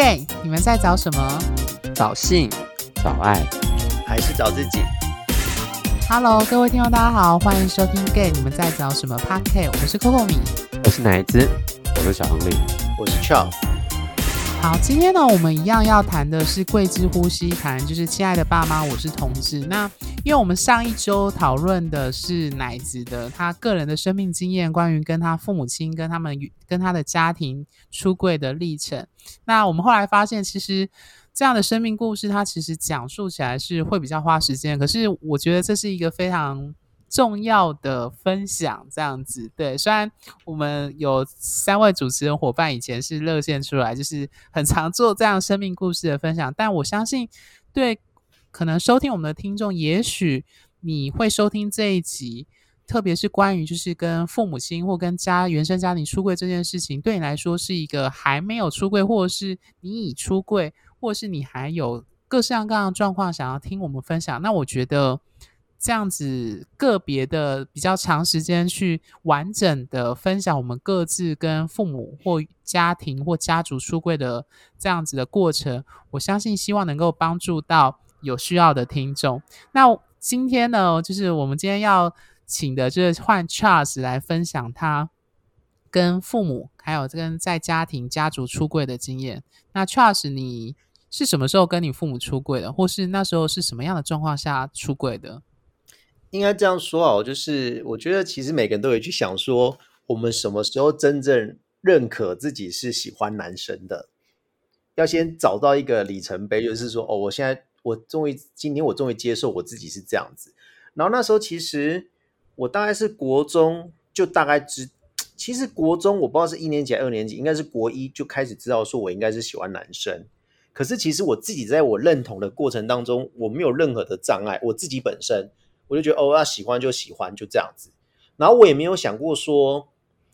gay，你们在找什么找性，找爱，还是找自己？？Hello，各位听众，大家好，欢迎收听 gay，你们在找什么 p a r k 我是 Coco 米。我是奶子，我是小亨利。我是 Charles，好，今天呢，我们一样要谈的是跪姿呼吸谈，就是亲爱的爸妈，我是同志。那因为我们上一周讨论的是奶子的他个人的生命经验，关于跟他父母亲、跟他们跟他的家庭出柜的历程。那我们后来发现，其实这样的生命故事，它其实讲述起来是会比较花时间。可是我觉得这是一个非常重要的分享，这样子对。虽然我们有三位主持人伙伴以前是热线出来，就是很常做这样生命故事的分享，但我相信对可能收听我们的听众，也许你会收听这一集。特别是关于就是跟父母亲或跟家原生家庭出柜这件事情，对你来说是一个还没有出柜，或者是你已出柜，或者是你还有各式各样的状况想要听我们分享。那我觉得这样子个别的比较长时间去完整的分享我们各自跟父母或家庭或家族出柜的这样子的过程，我相信希望能够帮助到有需要的听众。那今天呢，就是我们今天要。请的就是换 Charles 来分享他跟父母还有跟在家庭家族出柜的经验。那 Charles，你是什么时候跟你父母出柜的，或是那时候是什么样的状况下出柜的？应该这样说哦，就是我觉得其实每个人都有去想说，我们什么时候真正认可自己是喜欢男生的？要先找到一个里程碑，就是说，哦，我现在我终于今天我终于接受我自己是这样子。然后那时候其实。我大概是国中就大概知，其实国中我不知道是一年级还二年级，应该是国一就开始知道说我应该是喜欢男生。可是其实我自己在我认同的过程当中，我没有任何的障碍。我自己本身我就觉得哦，那喜欢就喜欢，就这样子。然后我也没有想过说，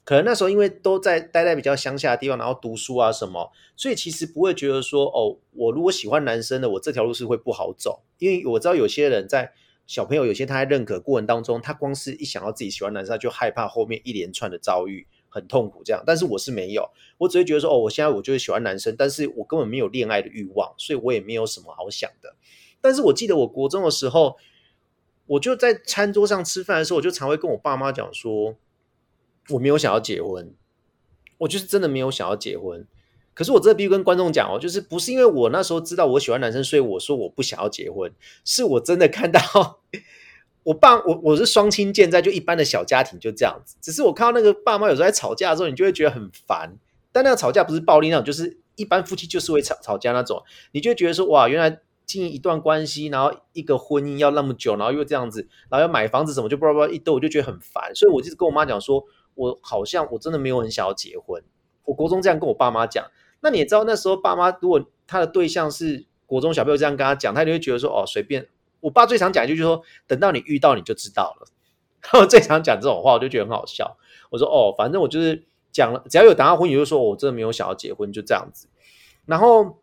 可能那时候因为都在待在比较乡下的地方，然后读书啊什么，所以其实不会觉得说哦，我如果喜欢男生的，我这条路是会不好走，因为我知道有些人在。小朋友有些他在认可过程当中，他光是一想到自己喜欢男生，他就害怕后面一连串的遭遇很痛苦这样。但是我是没有，我只会觉得说，哦，我现在我就是喜欢男生，但是我根本没有恋爱的欲望，所以我也没有什么好想的。但是我记得我国中的时候，我就在餐桌上吃饭的时候，我就常会跟我爸妈讲说，我没有想要结婚，我就是真的没有想要结婚。可是我这必须跟观众讲哦，就是不是因为我那时候知道我喜欢男生，所以我说我不想要结婚，是我真的看到我爸我我是双亲健在，就一般的小家庭就这样子。只是我看到那个爸妈有时候在吵架的时候，你就会觉得很烦。但那个吵架不是暴力那种，就是一般夫妻就是会吵吵架那种，你就会觉得说哇，原来经营一段关系，然后一个婚姻要那么久，然后又这样子，然后要买房子什么，就叭叭一堆，我就觉得很烦。所以我就跟我妈讲说，我好像我真的没有很想要结婚。我国中这样跟我爸妈讲。那你也知道，那时候爸妈如果他的对象是国中小朋友，这样跟他讲，他就会觉得说：“哦，随便。”我爸最常讲一句，就是说：“等到你遇到，你就知道了。”我最常讲这种话，我就觉得很好笑。我说：“哦，反正我就是讲了，只要有谈到婚，你就说我真的没有想要结婚，就这样子。”然后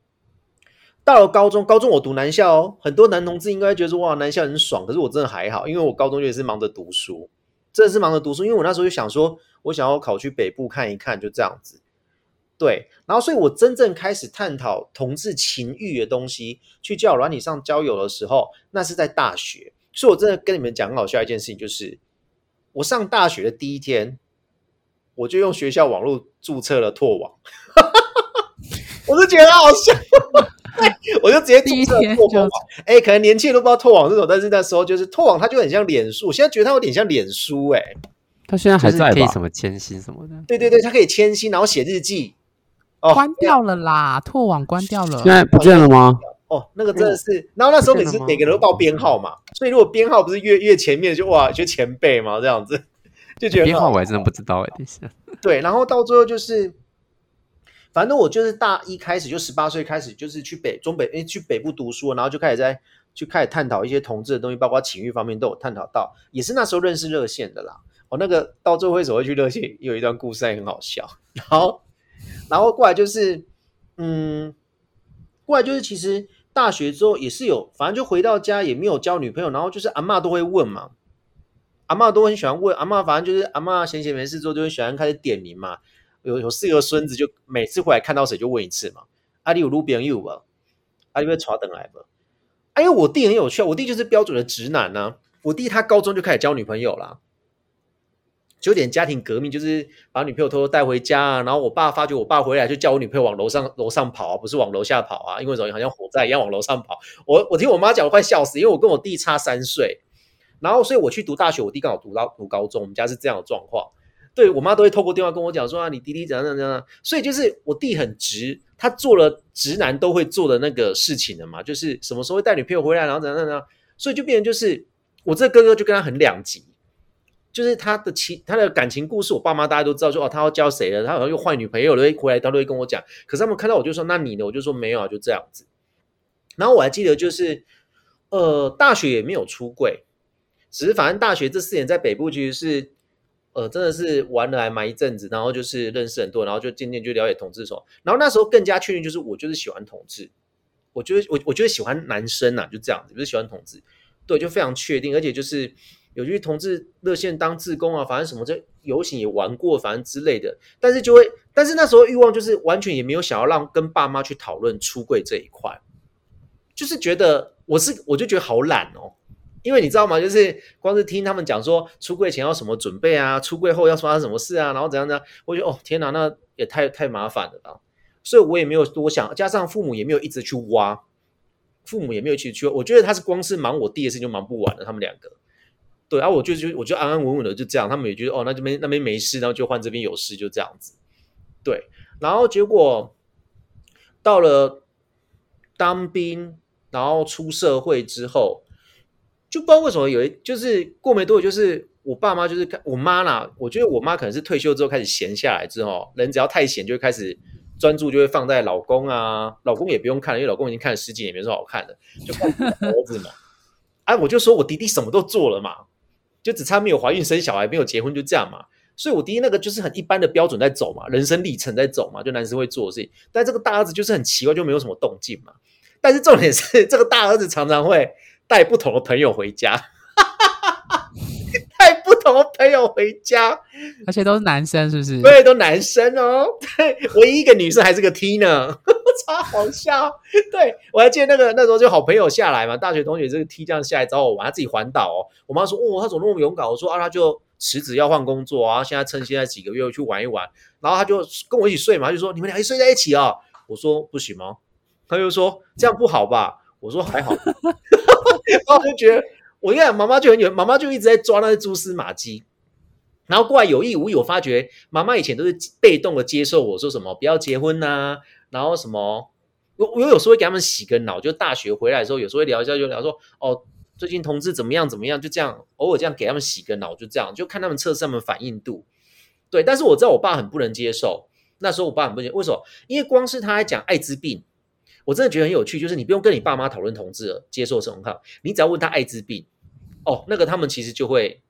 到了高中，高中我读男校哦，很多男同志应该觉得说：“哇，男校很爽。”可是我真的还好，因为我高中也是忙着读书，真的是忙着读书。因为我那时候就想说，我想要考去北部看一看，就这样子。对，然后所以我真正开始探讨同志情欲的东西，去交友软体上交友的时候，那是在大学。所以我真的跟你们讲很好笑一件事情，就是我上大学的第一天，我就用学校网络注册了拓网，我就觉得好笑，我就直接注册拓网。哎，可能年轻人都不知道拓网这种，但是那时候就是拓网，它就很像脸书。我现在觉得它有点像脸书，哎，它现在还在可以什么签新什么的？对对对，它可以签新，然后写日记。哦关掉了啦，拓网关掉了，现在不见了吗？哦，那个真的是，然后那时候每次每个人都报编号嘛，所以如果编号不是越越前面，就哇，就前辈嘛，这样子就觉得编号我还真的不知道哎，等一下。对，然后到最后就是，反正我就是大一开始就十八岁开始就是去北中北哎去北部读书，然后就开始在去开始探讨一些同志的东西，包括情欲方面都有探讨到，也是那时候认识热线的啦。我那个到最后为什么会去热线，有一段故事还很好笑，然后。然后过来就是，嗯，过来就是，其实大学之后也是有，反正就回到家也没有交女朋友，然后就是阿妈都会问嘛，阿妈都很喜欢问，阿妈反正就是阿妈闲闲没事做就会喜欢开始点名嘛，有有四个孙子就每次回来看到谁就问一次嘛，阿里有路边有吧？阿里会传等来不？哎呦，我弟很有趣，我弟就是标准的直男呢。我弟他高中就开始交女朋友了，就有点家庭革命，就是把女朋友偷偷带回家啊。然后我爸发觉我爸回来，就叫我女朋友往楼上楼上跑啊，不是往楼下跑啊，因为什么？好像火灾一样往楼上跑。我我听我妈讲，我快笑死，因为我跟我弟差三岁，然后所以我去读大学，我弟刚好读到读高中，我们家是这样的状况。对我妈都会透过电话跟我讲说啊，你弟弟怎样怎样怎样。所以就是我弟很直，他做了直男都会做的那个事情的嘛，就是什么时候会带女朋友回来，然后怎样怎样。所以就变成就是我这哥哥就跟他很两极，就是他的情他的感情故事，我爸妈大家都知道，说哦他要交谁了，他好像又换女朋友了，回来他都会跟我讲。可是他们看到我就说那你呢？我就说没有啊，就这样子。然后我还记得就是呃大学也没有出柜，只是反正大学这四年在北部其实是。呃，真的是玩了还蛮一阵子，然后就是认识很多，然后就渐渐就了解同志什么。然后那时候更加确定，就是我就是喜欢同志，我觉得我我觉得喜欢男生呐，就这样子，不是喜欢同志，对，就非常确定，而且就是有去同志热线当志工啊，反正什么这游行也玩过，反正之类的。但是就会，但是那时候欲望就是完全也没有想要让跟爸妈去讨论出柜这一块，就是觉得我是我就觉得好懒哦。因为你知道吗？就是光是听他们讲说出柜前要什么准备啊，出柜后要发生什么事啊，然后怎样怎样，我觉得哦天哪，那也太太麻烦了吧。所以我也没有多想，加上父母也没有一直去挖，父母也没有去去，我觉得他是光是忙我弟的事就忙不完了。他们两个，对，然后我就就我就安安稳稳的就这样，他们也觉得哦，那这边那边没事，然后就换这边有事，就这样子。对，然后结果到了当兵，然后出社会之后。就不知道为什么有一就是过没多久，就是我爸妈就是我妈啦。我觉得我妈可能是退休之后开始闲下来之后，人只要太闲就会开始专注，就会放在老公啊，老公也不用看了，因为老公已经看了十几年，没什么好看的，就看儿子嘛。哎，我就说我弟弟什么都做了嘛，就只差没有怀孕生小孩，没有结婚，就这样嘛。所以我弟弟那个就是很一般的标准在走嘛，人生历程在走嘛，就男生会做的事情。但这个大儿子就是很奇怪，就没有什么动静嘛。但是重点是这个大儿子常常会。带不同的朋友回家，带不同的朋友回家，而且都是男生，是不是？对，都男生哦。对，唯一一个女生还是个 T 呢，超好笑。对我还记得那个那时候就好朋友下来嘛，大学同学这个 T 这样下来找我玩，他自己环岛哦。我妈说：“哦，他怎么那么勇敢？”我说：“啊，他就辞职要换工作啊，现在趁现在几个月去玩一玩。”然后他就跟我一起睡嘛，就说：“你们俩一睡在一起啊？”我说：“不行吗？”他就说：“这样不好吧？”我说：“还好。”然后我就觉得，我一看妈妈就很有，妈妈就一直在抓那些蛛丝马迹，然后过来有意无意，我发觉妈妈以前都是被动的接受我说什么不要结婚呐，然后什么，我我有时候会给他们洗个脑，就大学回来的时候，有时候会聊一下，就聊说哦，最近同志怎么样怎么样，就这样偶尔这样给他们洗个脑，就这样就看他们测试他们反应度，对，但是我知道我爸很不能接受，那时候我爸很不接受，为什么？因为光是他还讲艾滋病。我真的觉得很有趣，就是你不用跟你爸妈讨论同志了接受什么哈，你只要问他艾滋病，哦，那个他们其实就会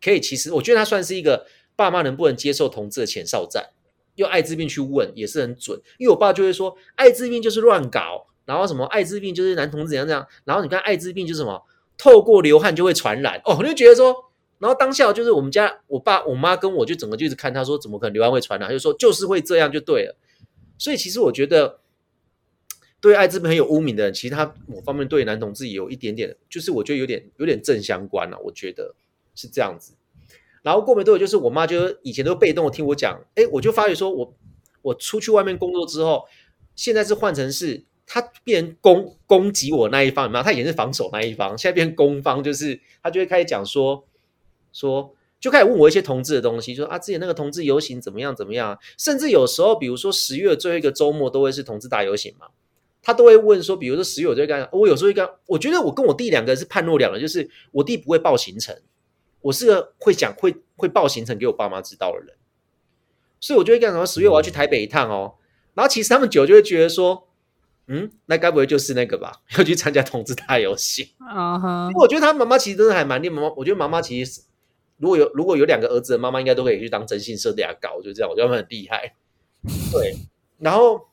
可以。其实我觉得他算是一个爸妈能不能接受同志的前哨站，用艾滋病去问也是很准。因为我爸就会说艾滋病就是乱搞，然后什么艾滋病就是男同志怎样怎样，然后你看艾滋病就是什么透过流汗就会传染哦，我就觉得说，然后当下就是我们家我爸我妈跟我就整个就一直看他说怎么可能流汗会传染，就说就是会这样就对了。所以其实我觉得。对艾滋病很有污名的人，其实他某方面对男同志也有一点点，就是我觉得有点有点正相关了。我觉得是这样子。然后过没多久，就是我妈就以前都被动的听我讲，哎，我就发觉说我我出去外面工作之后，现在是换成是他变攻攻击我那一方，有没有？他以前是防守那一方，现在变攻方，就是他就会开始讲说说，就开始问我一些同志的东西，说啊，之前那个同志游行怎么样怎么样？甚至有时候，比如说十月最后一个周末都会是同志大游行嘛。他都会问说，比如说十月我就干，我有时候会干。我觉得我跟我弟两个是判若两人，就是我弟不会报行程，我是个会讲会会报行程给我爸妈知道的人，所以我就会干什么十月我要去台北一趟哦。然后其实他们久就会觉得说，嗯，那该不会就是那个吧？要去参加同志大游戏啊？哈，我觉得他妈妈其实真的还蛮厉妈妈。我觉得妈妈其实如果有如果有两个儿子的妈妈，应该都可以去当征信社底搞，就这样，我觉得他们很厉害。对，然后。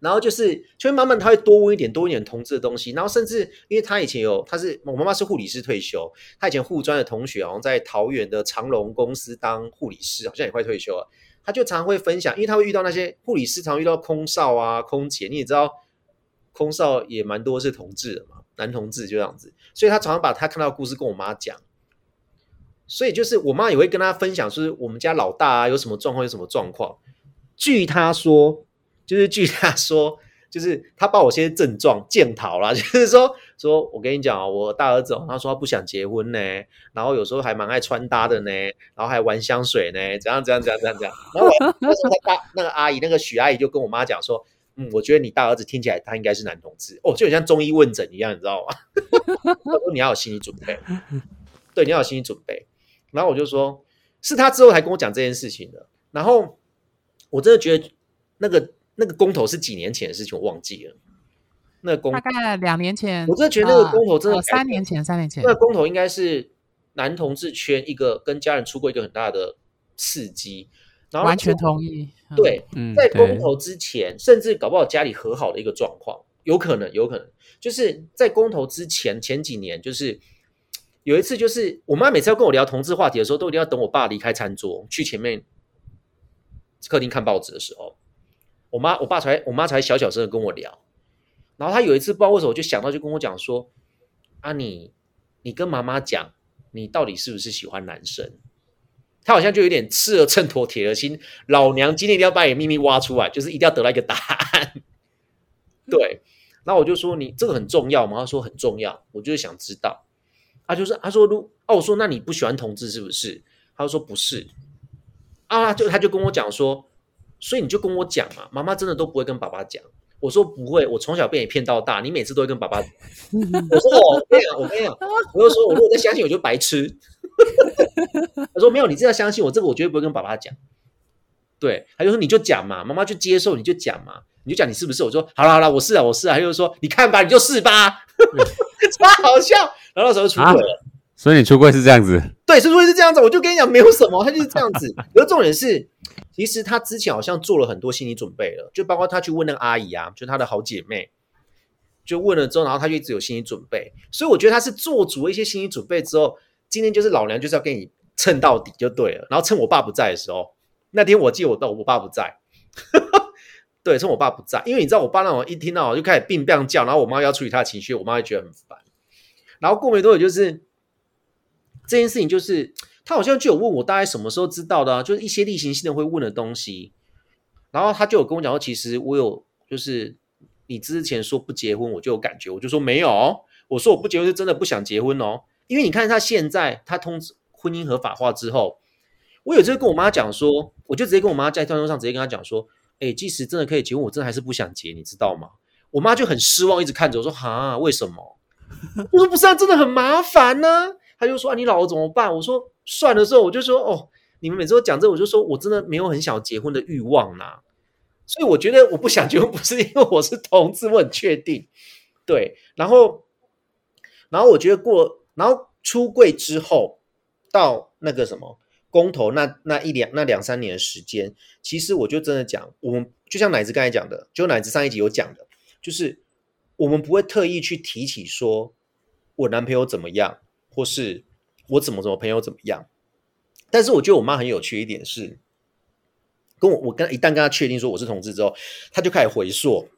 然后就是，就会慢慢他会多问一点，多一点同志的东西。然后甚至，因为他以前有，他是我妈妈是护理师退休，他以前护专的同学好像在桃园的长隆公司当护理师，好像也快退休了。他就常会分享，因为他会遇到那些护理师，常遇到空少啊、空姐，你也知道，空少也蛮多是同志的嘛，男同志就这样子，所以他常常把他看到的故事跟我妈讲。所以就是我妈也会跟他分享，说我们家老大啊有什么状况，有什么状况。据他说，就是据他 说，就是他把我些症状检讨了，就是说说我跟你讲啊，我大儿子他说他不想结婚呢，然后有时候还蛮爱穿搭的呢，然后还玩香水呢，怎样怎样怎样怎样怎样。然后那时候他大那个阿姨，那个许阿姨就跟我妈讲说，嗯，我觉得你大儿子听起来他应该是男同志哦，就很像中医问诊一样，你知道吗？他说你要有心理准备，对，你要有心理准备。然后我就说，是他之后才跟我讲这件事情的。然后我真的觉得，那个那个公投是几年前的事情，我忘记了。那公大概两年前，我真的觉得那个公投真的三年前，三年前那个公投应该是男同志圈一个跟家人出过一个很大的刺激，然后完全同意。对，在公投之前，甚至搞不好家里和好的一个状况，有可能，有可能就是在公投之前前几年，就是。有一次，就是我妈每次要跟我聊同志话题的时候，都一定要等我爸离开餐桌，去前面客厅看报纸的时候，我妈我爸才我妈才小小声的跟我聊。然后他有一次不知道为什么就想到，就跟我讲说：“啊，你你跟妈妈讲，你到底是不是喜欢男生？”他好像就有点吃了秤砣铁了心，老娘今天一定要把你秘密挖出来，就是一定要得到一个答案。对，然后我就说：“你这个很重要吗？”他说：“很重要。”我就是想知道。他就是他说，如哦，我说那你不喜欢同志是不是？他说不是啊，就他就跟我讲说，所以你就跟我讲嘛，妈妈真的都不会跟爸爸讲。我说不会，我从小被你骗到大，你每次都会跟爸爸。我说我跟你讲，我跟你讲，我就说我如果再相信，我就白痴。他说没有，你真的相信我，这个我绝对不会跟爸爸讲。对，他就说你就讲嘛，妈妈就接受，你就讲嘛，你就讲你是不是？我说好了好了，我是啊我是啊。他就说你看吧，你就是吧，超好笑。然后那时候出轨了，所以你出柜是这样子？对，出柜是这样子。我就跟你讲，没有什么，他就是这样子。而重点是，其实他之前好像做了很多心理准备了，就包括他去问那个阿姨啊，就他的好姐妹，就问了之后，然后他就一直有心理准备。所以我觉得他是做足了一些心理准备之后，今天就是老娘就是要跟你蹭到底就对了。然后趁我爸不在的时候，那天我记得我到我爸不在，对，趁我爸不在，因为你知道我爸那种一听到我就开始病病叫，然后我妈要处理他的情绪，我妈会觉得很烦。然后过没多久，就是这件事情，就是他好像就有问我大概什么时候知道的啊，就是一些例行性的会问的东西。然后他就有跟我讲说，其实我有，就是你之前说不结婚，我就有感觉，我就说没有，我说我不结婚是真的不想结婚哦。因为你看他现在他通知婚姻合法化之后，我有直接跟我妈讲说，我就直接跟我妈在饭桌上直接跟他讲说，哎，即使真的可以结婚，我真的还是不想结，你知道吗？我妈就很失望，一直看着我说，哈，为什么？我说不是啊，真的很麻烦呢。他就说啊，你老了怎么办？我说算了之后，我就说哦，你们每次都讲这，我就说我真的没有很想结婚的欲望啦。所以我觉得我不想结婚，不是因为我是同志，我很确定。对，然后，然后我觉得过，然后出柜之后到那个什么公投那那一两那两三年的时间，其实我就真的讲，我们就像奶子刚才讲的，就奶子上一集有讲的，就是。我们不会特意去提起说，我男朋友怎么样，或是我怎么怎么朋友怎么样。但是我觉得我妈很有趣一点是，跟我我跟一旦跟她确定说我是同志之后，她就开始回溯。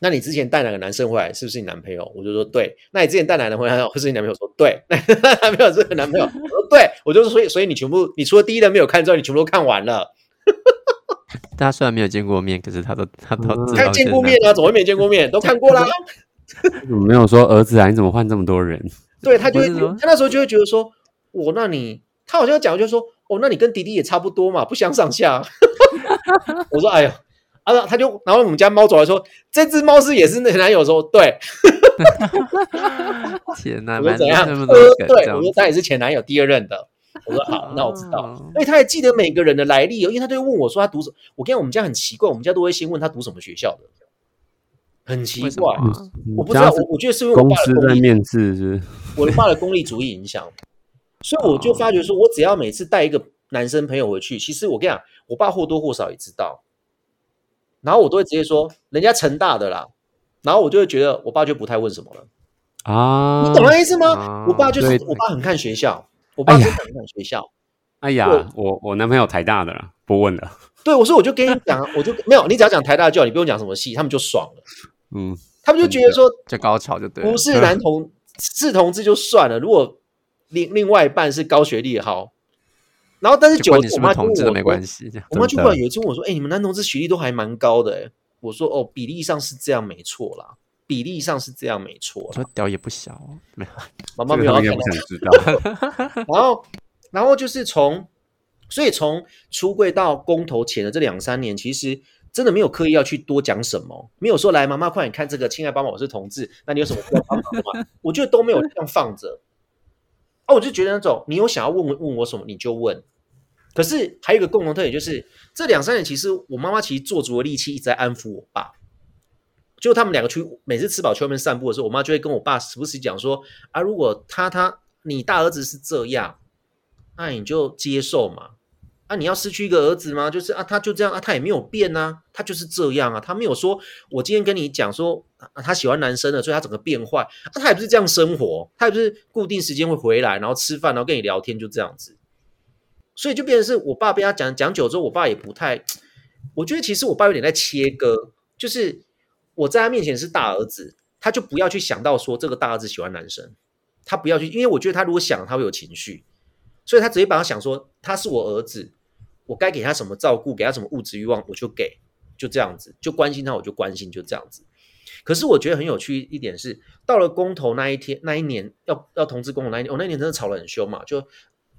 那你之前带哪个男生回来，是不是你男朋友？我就说对。那你之前带哪个回来，会是你男朋友？说对。那 男朋友是男朋友？我说对。我就说所以所以你全部，你除了第一人没有看之外，你全部都看完了。大家虽然没有见过面，可是他都他都看见过面啊，怎么会没见过面？都看过啦。没有说儿子啊，你怎么换这么多人？对他就会，他那时候就会觉得说，我那你，他好像讲就是说，哦，那你跟迪迪也差不多嘛，不相上下。我说，哎呀，啊，他就然后我们家猫走来说，这只猫是也是那男友说，对。天哪，我说怎样？对，我说他也是前男友第二任的。我说好，那我知道。因为他还记得每个人的来历哦，因为他都会问我说他读什。我跟我们家很奇怪，我们家都会先问他读什么学校的，很奇怪。我不知道，我我觉得是因为公司在面试，是我的爸的功利主义影响。所以我就发觉说，我只要每次带一个男生朋友回去，其实我跟你讲，我爸或多或少也知道。然后我都会直接说人家成大的啦，然后我就会觉得我爸就不太问什么了啊。你懂那意思吗？我爸就是我爸很看学校。我爸真的很看学校，哎呀，我我男朋友台大的了，不问了。对，我说我就跟你讲，我就没有，你只要讲台大就好，你不用讲什么戏，他们就爽了。嗯，他们就觉得说就高潮就对了，不是男同是同志就算了，如果另另外一半是高学历好，然后但是久了你是我妈同志都没关系。我妈就真的过来有一次问我说：“哎、你们男同志学历都还蛮高的、欸。”我说：“哦，比例上是这样，没错啦，比例上是这样，没错说屌也不小哦，没有，妈妈没有要想知道。然后，然后就是从，所以从出柜到公投前的这两三年，其实真的没有刻意要去多讲什么，没有说来妈妈快点看这个，亲爱帮忙，我是同志，那你有什么需要帮忙的吗？我觉得都没有这样放着。哦，我就觉得那种你有想要问问问我什么你就问，可是还有一个共同特点就是这两三年其实我妈妈其实做足了力气一直在安抚我爸。就他们两个去每次吃饱去外面散步的时候，我妈就会跟我爸时不时讲说啊，如果他他你大儿子是这样，那你就接受嘛。啊，你要失去一个儿子吗？就是啊，他就这样啊，他也没有变啊，他就是这样啊，他没有说我今天跟你讲说、啊、他喜欢男生的，所以他整个变坏啊，他也不是这样生活，他也不是固定时间会回来，然后吃饭，然后跟你聊天，就这样子。所以就变成是我爸被他讲讲久之后，我爸也不太，我觉得其实我爸有点在切割，就是我在他面前是大儿子，他就不要去想到说这个大儿子喜欢男生，他不要去，因为我觉得他如果想，他会有情绪，所以他直接把他想说他是我儿子，我该给他什么照顾，给他什么物质欲望，我就给，就这样子，就关心他，我就关心，就这样子。可是我觉得很有趣一点是，到了公投那一天，那一年要要同志公投那一年，我、那一年真的吵得很凶嘛，就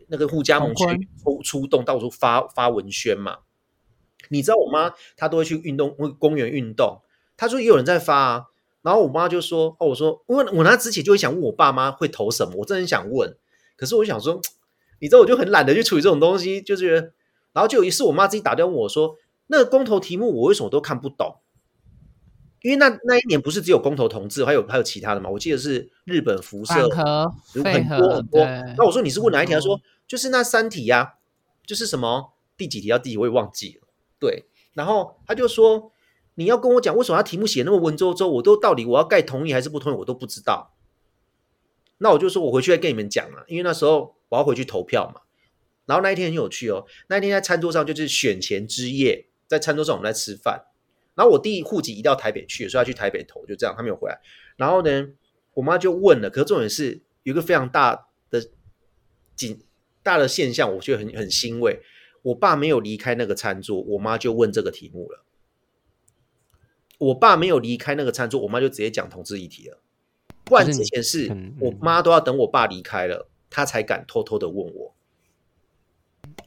那个互加盟同婚去出出动，到处发发文宣嘛。你知道我妈她都会去运动公园运动，她说也有人在发啊。然后我妈就说：“哦，我说，因为我那之前就会想问我爸妈会投什么，我真的很想问，可是我想说，你知道，我就很懒得去处理这种东西，就觉得，然后就有一次我妈自己打电话问我说，那个公投题目我为什么都看不懂？因为那那一年不是只有公投同志，还有还有其他的嘛？我记得是日本辐射有、很，多很多。那我说你是问哪一题？他说就是那三题呀、就是什么第几题到第几，我也忘记了。对，然后他就说你要跟我讲为什么他题目写那么文绉绉，我都到底我要盖同意还是不同意，我都不知道。那我就说我回去再跟你们讲嘛，因为那时候我要回去投票嘛。然后那一天很有趣哦，那一天在餐桌上就是选前之夜，在餐桌上我们在吃饭。然后我弟户籍移到台北去，所以他去台北投，就这样，他没有回来。然后呢，我妈就问了，可是重点是有一个非常大的紧大的现象，我觉得很很欣慰。我爸没有离开那个餐桌，我妈就问这个题目了。我爸没有离开那个餐桌，我妈就直接讲同志议题了。不然之前是嗯我妈都要等我爸离开了，她才敢偷偷的问我。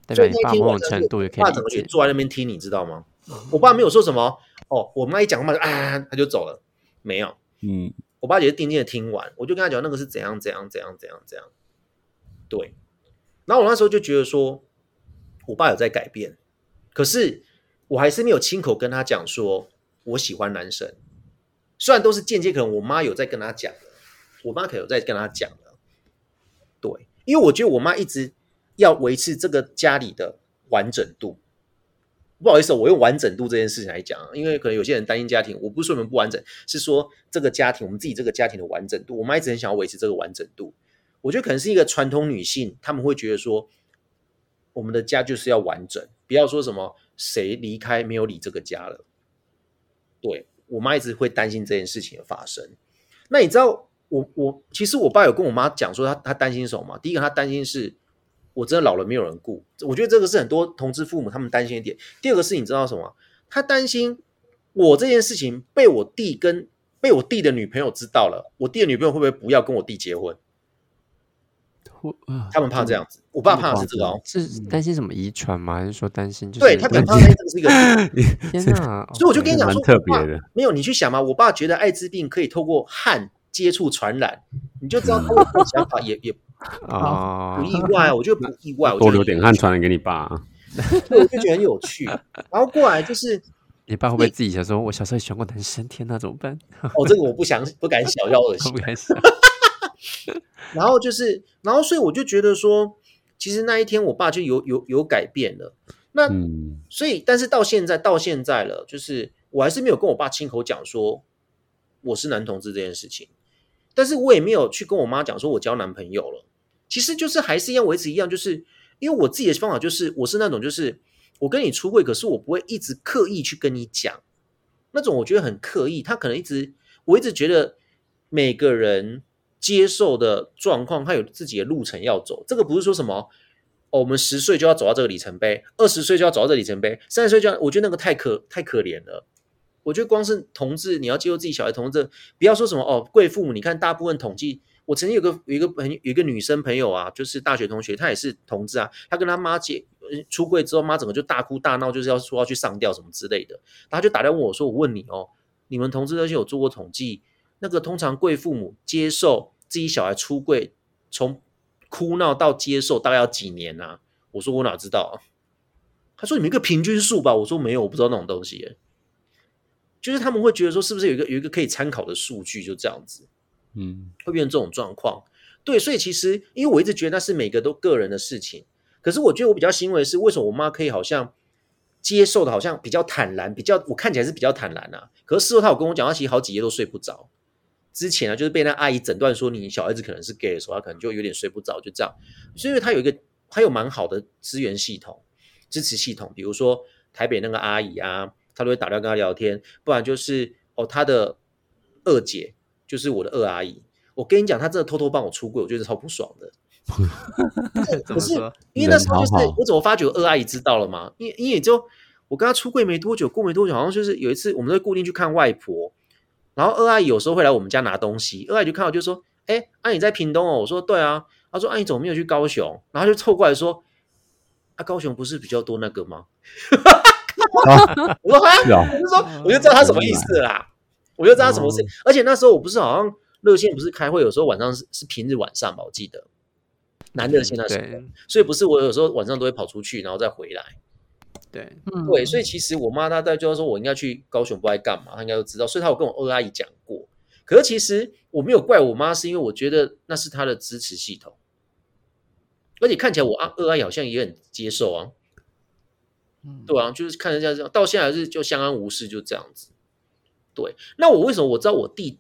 代表你爸某种程度也可我爸整个以理解。也坐在那边听，你知道吗？我爸没有说什么哦，我妈一讲话就啊，他就走了，没有。嗯，我爸也是定定的听完，我就跟他讲那个是怎样怎样怎样怎样怎样。对，然后我那时候就觉得说，我爸有在改变，可是我还是没有亲口跟他讲说我喜欢男生，虽然都是间接，可能我妈有在跟他讲的，我妈可能有在跟他讲的。对，因为我觉得我妈一直要维持这个家里的完整度。不好意思，我用完整度这件事情来讲，因为可能有些人担心家庭，我不是说你们不完整，是说这个家庭我们自己这个家庭的完整度。我妈一直很想要维持这个完整度，我觉得可能是一个传统女性，她们会觉得说，我们的家就是要完整，不要说什么谁离开没有理这个家了。对我妈一直会担心这件事情的发生。那你知道我我其实我爸有跟我妈讲说他他担心什么吗？第一个他担心是我真的老了没有人顾，我觉得这个是很多同志父母他们担心一点。第二个是你知道什么？他担心我这件事情被我弟跟被我弟的女朋友知道了，我弟的女朋友会不会不要跟我弟结婚？他们怕这样子，我爸怕的是这个哦。是担心什么遗传吗？还是说担心就是对他可能怕这个是一个 天哪！所以我就跟你讲说，特别的。没有，你去想嘛，我爸觉得艾滋病可以透过汗接触传染，你就知道 他的这个想法也也 哦不，意外，我觉得不意外，我多得流点汗传染给你爸啊。对我就觉得很有趣。然后过来就是，你爸会不会自己想说，我小时候也喜欢过男生，天哪，怎么办？哦，这个我不想不敢想要恶心不。敢想。然后就是，然后所以我就觉得说，其实那一天我爸就有有有改变了。那、嗯，所以，但是到现在到现在了，就是我还是没有跟我爸亲口讲说我是男同志这件事情，但是我也没有去跟我妈讲说我交男朋友了。其实就是还是一样维持一样，就是因为我自己的方法就是，我是那种就是我跟你出柜，可是我不会一直刻意去跟你讲，那种我觉得很刻意。他可能一直，我一直觉得每个人接受的状况，他有自己的路程要走。这个不是说什么哦，我们十岁就要走到这个里程碑，二十岁就要走到这个里程碑，三十岁就要，我觉得那个太可太可怜了。我觉得光是同志，你要接受自己小孩同志，不要说什么哦，贵父母，你看大部分统计。我曾经有个有一个朋有一个女生朋友啊，就是大学同学，她也是同志啊。她跟她妈结出柜之后，妈整个就大哭大闹，就是要说要去上吊什么之类的。她就打电话问我说：“我问你哦，你们同志那些有做过统计？那个通常贵父母接受自己小孩出柜，从哭闹到接受大概要几年啊？”我说：“我哪知道啊？”她说：“你们一个平均数吧。”我说：“没有，我不知道那种东西。”就是他们会觉得说，是不是有一个有一个可以参考的数据？就这样子。嗯，会变成这种状况，对，所以其实因为我一直觉得那是每个都个人的事情，可是我觉得我比较欣慰的是，为什么我妈可以好像接受的，好像比较坦然，比较我看起来是比较坦然啊。可是事后她有跟我讲，她其实好几夜都睡不着。之前啊，就是被那阿姨诊断说你小孩子可能是 gay 的时候，她可能就有点睡不着，就这样。所以她有一个，她有蛮好的资源系统、支持系统，比如说台北那个阿姨啊，她都会打电话跟她聊天，不然就是哦，她的二姐。就是我的二阿姨，我跟你讲，她真的偷偷帮我出柜，我觉得超不爽的。可是因为那时候就是我怎么发觉二阿姨知道了嘛？因为因为就我跟她出柜没多久，过没多久，好像就是有一次我们会固定去看外婆，然后二阿姨有时候会来我们家拿东西，二阿姨就看到就说：“哎，阿姨在屏东哦。”我说：“对啊。”她说：“阿姨怎么没有去高雄？”然后就凑过来说：“啊，高雄不是比较多那个吗？” 我说：“啊，我就说我就知道他什么意思啦。”我就知道他什么事，而且那时候我不是好像热线不是开会，有时候晚上是是平日晚上吧，我记得南热线那时候，所以不是我有时候晚上都会跑出去，然后再回来。对，对，所以其实我妈她在就说我应该去高雄，不知道干嘛，她应该都知道，所以她有跟我二阿姨讲过。可是其实我没有怪我妈，是因为我觉得那是她的支持系统，而且看起来我二阿姨好像也很接受啊。嗯，对啊，就是看人家这样，到现在是就相安无事，就这样子。对，那我为什么我知道我弟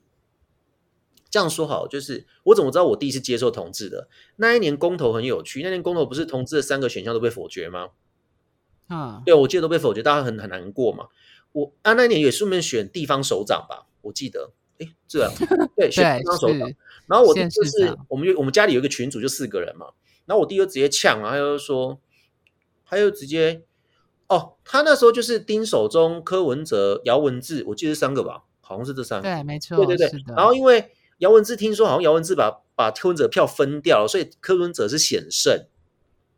这样说好？就是我怎么知道我弟是接受同志的？那一年公投很有趣，那年公投不是同志的三个选项都被否决吗？啊，对，我记得都被否决，大家很很难过嘛。我啊，那一年也顺便选地方首长吧，我记得，哎，这样 对，选地方首长。然后我弟就是，我们就我们家里有一个群主，就四个人嘛。然后我弟就直接呛啊，他就说，他就直接。哦，他那时候就是丁守中、柯文哲、姚文智，我记得是三个吧，好像是这三个。对，没错。对对对。然后因为姚文智听说好像姚文智把把柯文哲票分掉了，所以柯文哲是险胜，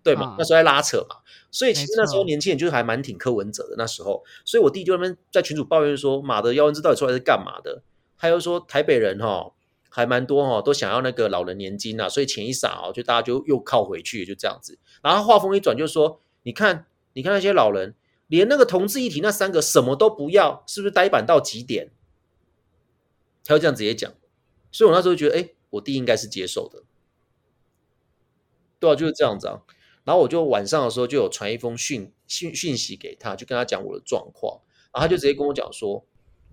对嘛？那时候在拉扯嘛，所以其实那时候年轻人就是还蛮挺柯文哲的那时候。所以我弟就那边在群主抱怨说：“马的姚文智到底出来是干嘛的？”他又说台北人哈还蛮多哈，都想要那个老人年金啊，所以钱一撒哦，就大家就又靠回去，就这样子。然后话锋一转就说：“你看。”你看那些老人，连那个同志一体那三个什么都不要，是不是呆板到极点？他会这样直接讲，所以我那时候觉得，哎，我弟应该是接受的，对啊，就是这样子啊。然后我就晚上的时候就有传一封讯讯讯息给他，就跟他讲我的状况，然后他就直接跟我讲说，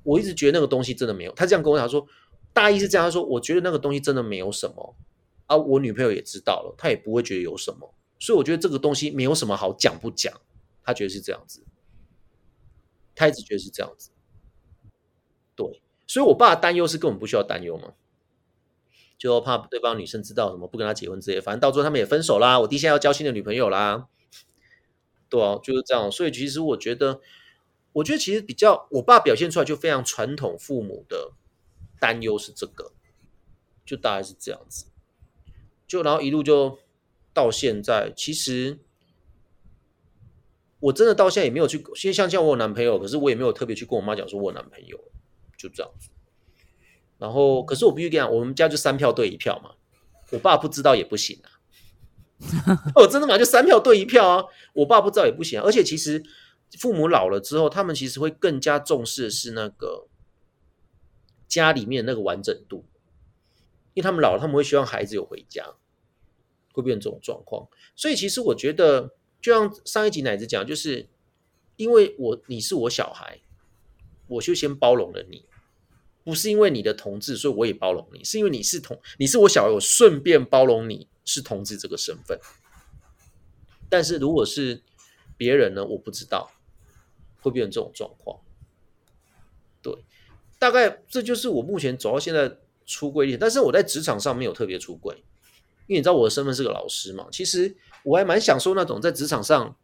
我一直觉得那个东西真的没有。他这样跟我讲说，大意是这样，他说我觉得那个东西真的没有什么啊，我女朋友也知道了，她也不会觉得有什么，所以我觉得这个东西没有什么好讲不讲。他觉得是这样子，他一直觉得是这样子，对，所以我爸担忧是根本不需要担忧嘛，就怕对方女生知道什么不跟他结婚之类，反正到最后他们也分手啦。我弟现在要交新的女朋友啦，对啊，就是这样。所以其实我觉得，我觉得其实比较我爸表现出来就非常传统父母的担忧是这个，就大概是这样子，就然后一路就到现在，其实。我真的到现在也没有去，因为像像我有男朋友，可是我也没有特别去跟我妈讲说我有男朋友，就这样子。然后，可是我必须跟你讲，我们家就三票对一票嘛，我爸不知道也不行啊。我 真的嘛，就三票对一票啊，我爸不知道也不行。而且其实父母老了之后，他们其实会更加重视的是那个家里面那个完整度，因为他们老了，他们会希望孩子有回家，会变成这种状况。所以其实我觉得。就像上一集奶子讲，就是因为我你是我小孩，我就先包容了你，不是因为你的同志，所以我也包容你，是因为你是同你是我小孩，我顺便包容你是同志这个身份。但是如果是别人呢，我不知道会变成这种状况。对，大概这就是我目前走到现在出柜历，但是我在职场上没有特别出柜，因为你知道我的身份是个老师嘛。其实我还蛮享受那种在职场上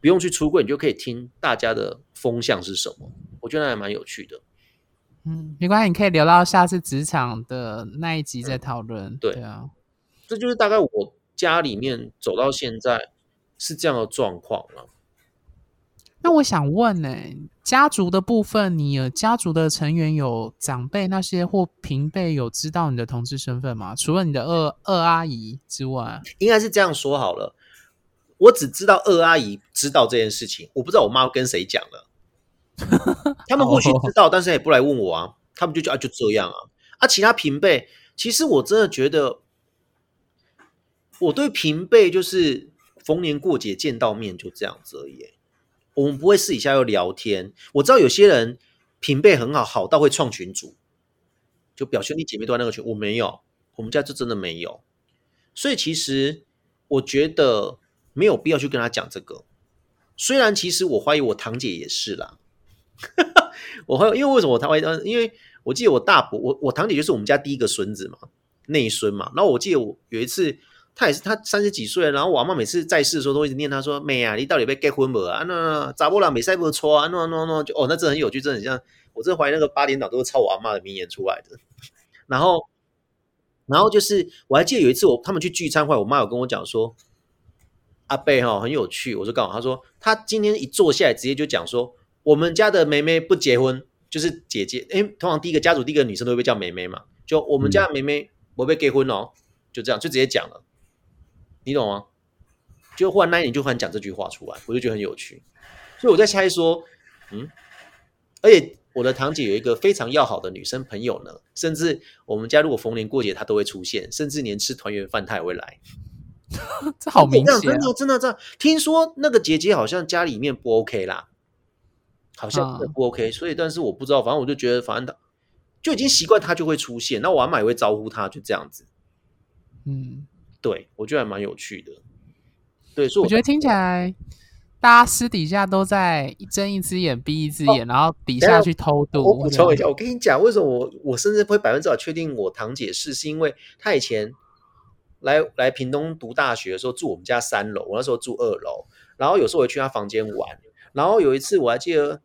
不用去出柜，你就可以听大家的风向是什么，我觉得那还蛮有趣的。嗯，没关系，你可以留到下次职场的那一集再讨论。对对啊，这就是大概我家里面走到现在是这样的状况了。那我想问呢、家族的部分，你有家族的成员有长辈那些或平辈有知道你的同志身份吗？除了你的二二阿姨之外，应该是这样说好了，我只知道二阿姨知道这件事情，我不知道我妈跟谁讲了。他们或许知道，但是也不来问我啊。他们就觉得啊，就这样啊。啊，其他平辈，其实我真的觉得，我对平辈就是逢年过节见到面就这样子而已。我们不会私底下又聊天。我知道有些人平辈很好，好到会创群组，就表兄弟姐妹都在那个群。我没有，我们家就真的没有。所以其实我觉得没有必要去跟他讲这个。虽然其实我怀疑我堂姐也是啦，我怀疑，因为为什么我怀疑？因为我记得我大伯，我我堂姐就是我们家第一个孙子嘛，内孙嘛。然后我记得我有一次，她也是她三十几岁，然后我阿妈每次在世的时候都一直念她说：“妹啊，你到底被结婚没啊？那咋不啦没塞不错啊？那那那就哦，那真的很有趣，真的很像我真的怀疑那个八点档都是抄我阿妈的名言出来的。然后，然后就是我还记得有一次我他们去聚餐会，我妈有跟我讲说。阿贝哈很有趣，我就告诉？他说他今天一坐下来，直接就讲说，我们家的妹妹不结婚，就是姐姐。因为通常第一个家族第一个女生都会被叫妹妹嘛，就我们家妹妹不被结婚哦，就这样就直接讲了，你懂吗？就忽然那一年就忽然讲这句话出来，我就觉得很有趣。所以我在猜说，嗯，而且我的堂姐有一个非常要好的女生朋友呢，甚至我们家如果逢年过节她都会出现，甚至连吃团圆饭她也会来。这好明显、啊真的真的这样，听说那个姐姐好像家里面不 OK 啦，好像不 OK，、所以但是我不知道，反正我就觉得，反正她就已经习惯她就会出现，那我阿妈也会招呼她，就这样子。嗯，对我觉得还蛮有趣的。对，所以我觉得听起来大家私底下都在睁一只眼闭一只眼，然后底下去偷渡。我补充一下，我跟你讲，为什么我我甚至会百分之百确定我堂姐是，是因为她以前。来来屏东读大学的时候住我们家三楼，我那时候住二楼，然后有时候我去他房间玩，然后有一次我还记得，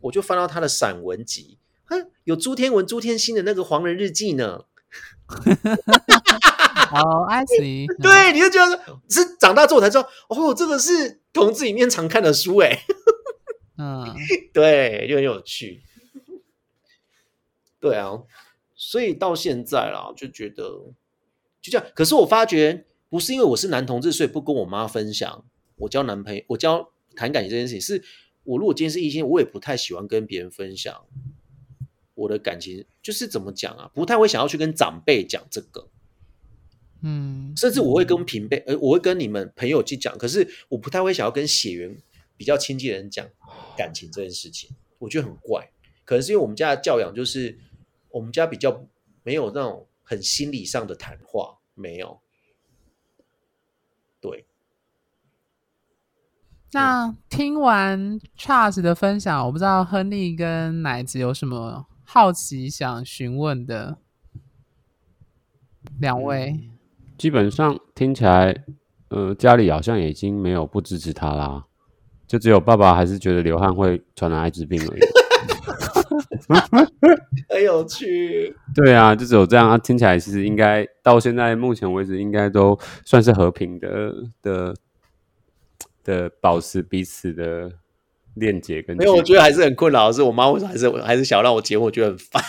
我就翻到他的散文集，哼，有朱天文、朱天心的那个《黄人日记》呢。哦，I see，对，你就觉得是长大之后才知道，哦，这个是同志里面常看的书，哎，嗯，对，就很有趣。对啊，所以到现在啦，就觉得。就这样，可是我发觉不是因为我是男同志，所以不跟我妈分享我交男朋友、我交谈感情这件事情。是我如果今天是异性，我也不太喜欢跟别人分享我的感情，就是怎么讲啊，不太会想要去跟长辈讲这个。嗯，甚至我会跟平辈，呃，我会跟你们朋友去讲，可是我不太会想要跟血缘比较亲近的人讲感情这件事情，我觉得很怪。可能是因为我们家的教养，就是我们家比较没有那种。很心理上的谈话没有，对。那听完 Charles 的分享，我不知道亨利跟奶子有什么好奇想询问的，两位。基本上听起来，呃，家里好像已经没有不支持他啦，就只有爸爸还是觉得流汗会传染艾滋病而已。很有趣，对啊，就只有这样啊。听起来其实应该到现在目前为止，应该都算是和平的的的保持彼此的链接跟。没有，我觉得还是很困扰的是，我妈为什么还是还是想让我结婚，我觉得很烦。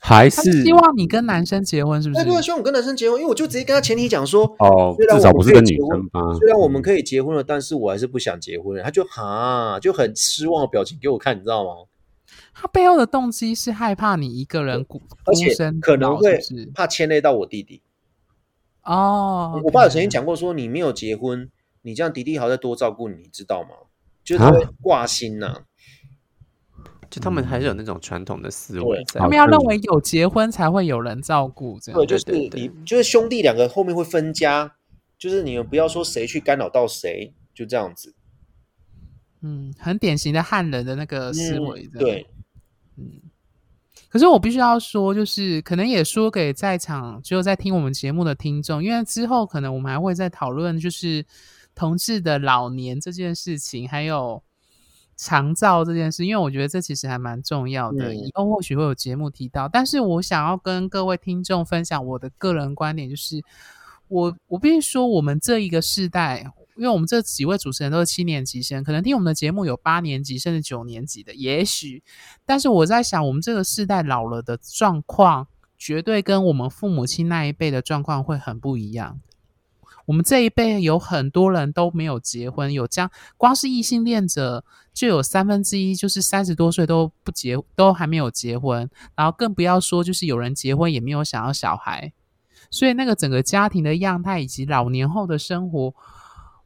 还是希望你跟男生结婚，是不是？对，希望我跟男生结婚，因为我就直接跟他前提讲说，哦，至少不是跟女生吧。虽然我们可以结婚了，但是我还是不想结婚了。他就哈就很失望的表情给我看，你知道吗？他背后的动机是害怕你一个人孤孤身，可能会怕牵累到我弟弟。哦，我爸有曾经讲过，说你没有结婚，你这样弟弟还要再多照顾你，你知道吗？就是他会挂心呐。就他们还是有那种传统的思维，他们要认为有结婚才会有人照顾，这样对，就是你就是兄弟两个后面会分家，就是你们不要说谁去干扰到谁，就这样子。嗯，很典型的汉人的那个思维、嗯，对，可是我必须要说，就是可能也说给在场只有在听我们节目的听众，因为之后可能我们还会再讨论，就是同志的老年这件事情，还有长照这件事，因为我觉得这其实还蛮重要的。嗯以后或许会有节目提到，但是我想要跟各位听众分享我的个人观点，就是我我必须说，我们这一个世代。因为我们这几位主持人都是七年级生，可能听我们的节目有八年级甚至九年级的，也许。但是我在想，我们这个世代老了的状况，绝对跟我们父母亲那一辈的状况会很不一样。我们这一辈有很多人都没有结婚，有这样光是异性恋者就有三分之一就是三十多岁都不结，都还没有结婚，然后更不要说就是有人结婚也没有想要小孩，所以那个整个家庭的样态以及老年后的生活。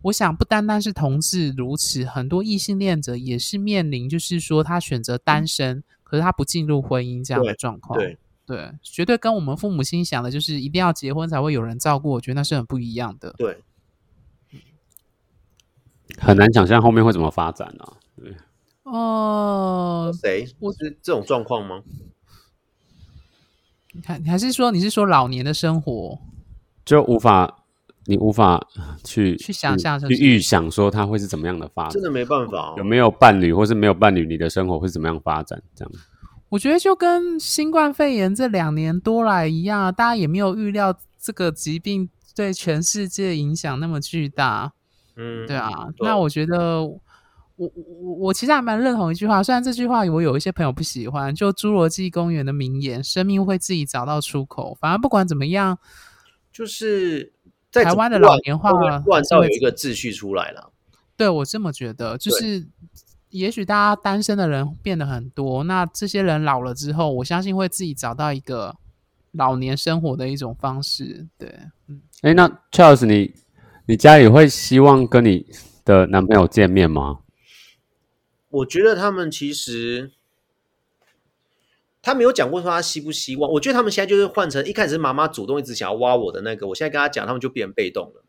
我想不单单是同志如此，很多异性恋者也是面临，就是说他选择单身，可是他不进入婚姻这样的状况。对对，绝对跟我们父母心想的就是一定要结婚才会有人照顾，我觉得那是很不一样的。对，很难想象后面会怎么发展啊。哦、谁？我是这种状况吗？你看，你还是说你是说老年的生活？就无法，你无法去去想象去预想说它会是怎么样的发展真，的没办法、哦。有没有伴侣，或是没有伴侣，你的生活会怎么样发展？这样，我觉得就跟新冠肺炎这两年多来一样啊，大家也没有预料这个疾病对全世界影响那么巨大。嗯，对啊，对那我觉得我我我我其实还蛮认同一句话，虽然这句话我有一些朋友不喜欢，就《侏罗纪公园》的名言：“生命会自己找到出口。”反而不管怎么样，就是在台湾的老年化会有一个秩序出来了。对我这么觉得，就是也许大家单身的人变得很多，那这些人老了之后，我相信会自己找到一个老年生活的一种方式。对，嗯，哎，那 Charles，你你家里会希望跟你的男朋友见面吗？我觉得他们其实他没有讲过说他希不希望。我觉得他们现在就是换成一开始是妈妈主动一直想要挖我的那个，我现在跟他讲，他们就变被动了。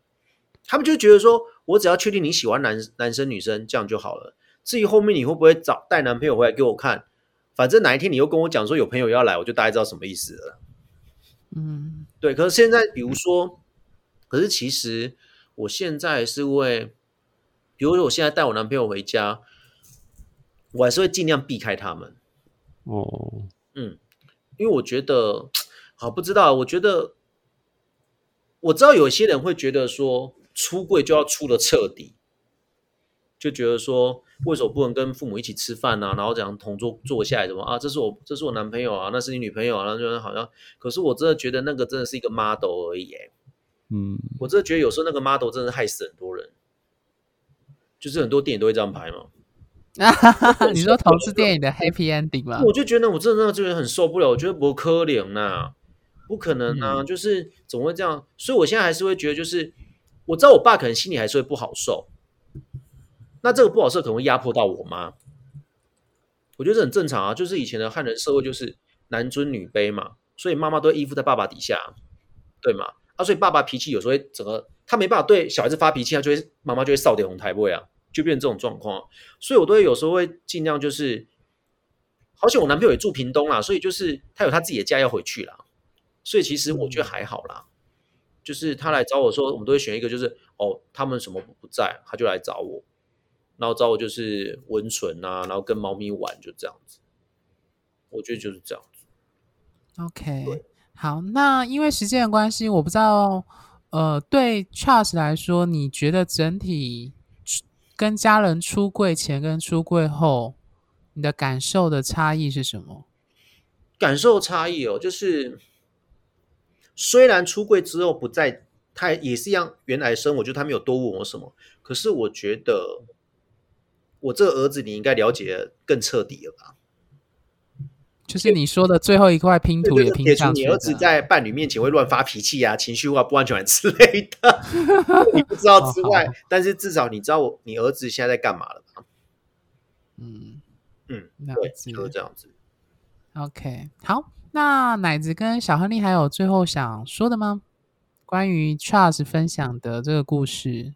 他们就觉得说我只要确定你喜欢男男生女生这样就好了。至于后面你会不会找带男朋友回来给我看，反正哪一天你又跟我讲说有朋友要来，我就大概知道什么意思了。嗯，对，可是现在比如说，可是其实我现在是会，比如说我现在带我男朋友回家，我还是会尽量避开他们。哦，因为我觉得，好不知道，我觉得我知道有些人会觉得说出柜就要出的彻底，就觉得说为什么不能跟父母一起吃饭啊，然后这样同桌坐下来什么啊，这是我这是我男朋友啊，那是你女朋友啊，然后就好像，可是我真的觉得那个真的是一个 model 而已，哎，嗯，我真的觉得有时候那个 model 真的害死很多人，就是很多电影都会这样拍嘛。你说 同志电影的 happy ending 吗？我就觉得我真的那个觉得很受不了，我觉得不可怜呐、不可能啊，嗯就是怎么会这样？所以我现在还是会觉得，就是我知道我爸可能心里还是会不好受，那这个不好受可能会压迫到我妈，我觉得这很正常啊，就是以前的汉人社会就是男尊女卑嘛，所以妈妈都会依附在爸爸底下，对吗？啊，所以爸爸脾气有时候会整个他没办法对小孩子发脾气，他就会妈妈就会少点红台位啊，就变成这种状况。所以我都会有时候会尽量就是，好像我男朋友也住屏东啦，所以就是他有他自己的家要回去啦，所以其实我觉得还好啦。就是他来找我说，我们都会选一个，就是哦，他们什么不在，他就来找我，然后找我就是温存啊，然后跟猫咪玩，就这样子。我觉得就是这样子。OK，好，那因为时间的关系，我不知道，呃，对 Charles 来说，你觉得整体出跟家人出柜前跟出柜后，你的感受的差异是什么？感受差异哦，就是虽然出柜之后不再，他也是一样原来生，我觉得他没有多问我什么，可是我觉得我这个儿子你应该了解的更彻底了吧？就是你说的最后一块拼图也拼上你儿子在伴侣面前会乱发脾气啊、情绪化、不安全感之类的，你不知道之外，但是至少你知道我你儿子现在在干嘛了吧？嗯嗯，了对，解就是这样子。OK，好，那奶子跟小亨利还有最后想说的吗？关于 Charles 分享的这个故事，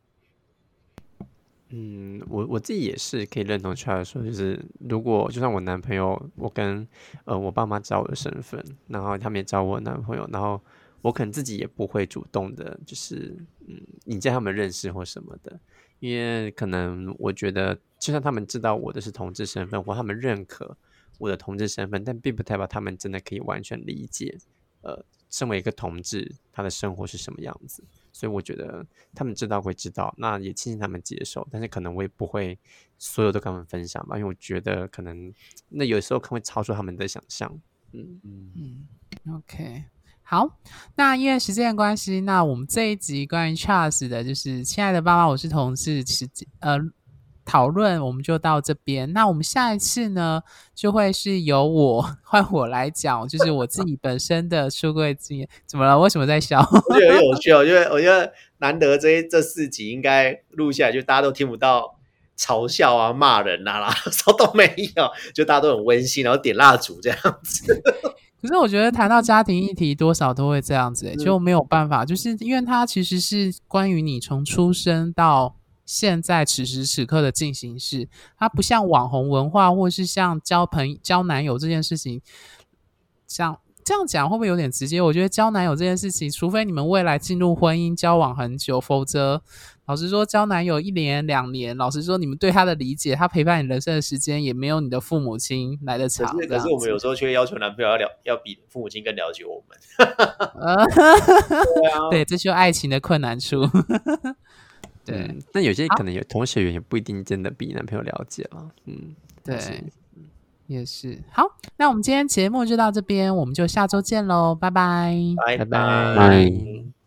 嗯，我我自己也是可以认同 Charles 说，就是如果就算我男朋友，我跟呃我爸妈知道我的身份，然后他们也知道我男朋友，然后我可能自己也不会主动的，就是嗯引荐他们认识或什么的，因为可能我觉得，就算他们知道我的是同志身份，或他们认可我的同志身份，但并不代表他们真的可以完全理解，呃，身为一个同志他的生活是什么样子。所以我觉得他们知道会知道，那也庆幸他们接受，但是可能我也不会所有都跟他们分享吧，因为我觉得可能那有时候可能会超出他们的想象。嗯嗯嗯，OK，好，那因为时间的关系，那我们这一集关于 Charles 的，就是亲爱的爸爸，我是同事，时呃。讨论我们就到这边，那我们下一次呢，就会是由我 换我来讲，就是我自己本身的出柜经验。怎么了？为什么在笑？我觉得很有趣哦，因为我觉得难得这这四集应该录下来，就大家都听不到嘲笑啊、骂人啊啦，什么都没有，就大家都很温馨，然后点蜡烛这样子。可是我觉得谈到家庭议题，多少都会这样子，就没有办法，就是因为它其实是关于你从出生到。现在此时此刻的进行式，它不像网红文化，或是像交朋交男友这件事情，像这样讲会不会有点直接？我觉得交男友这件事情，除非你们未来进入婚姻交往很久，否则老实说，交男友一年两年，老实说，你们对他的理解，他陪伴你人生的时间，也没有你的父母亲来的长。可是，可是我们有时候却要求男朋友要了，要比父母亲更了解我们。对啊，对，这就是爱情的困难处。对，那有些可能有同学缘，也不一定真的比男朋友了解了。嗯，对，也是。好，那我们今天节目就到这边，我们就下周见喽，拜拜，拜拜拜。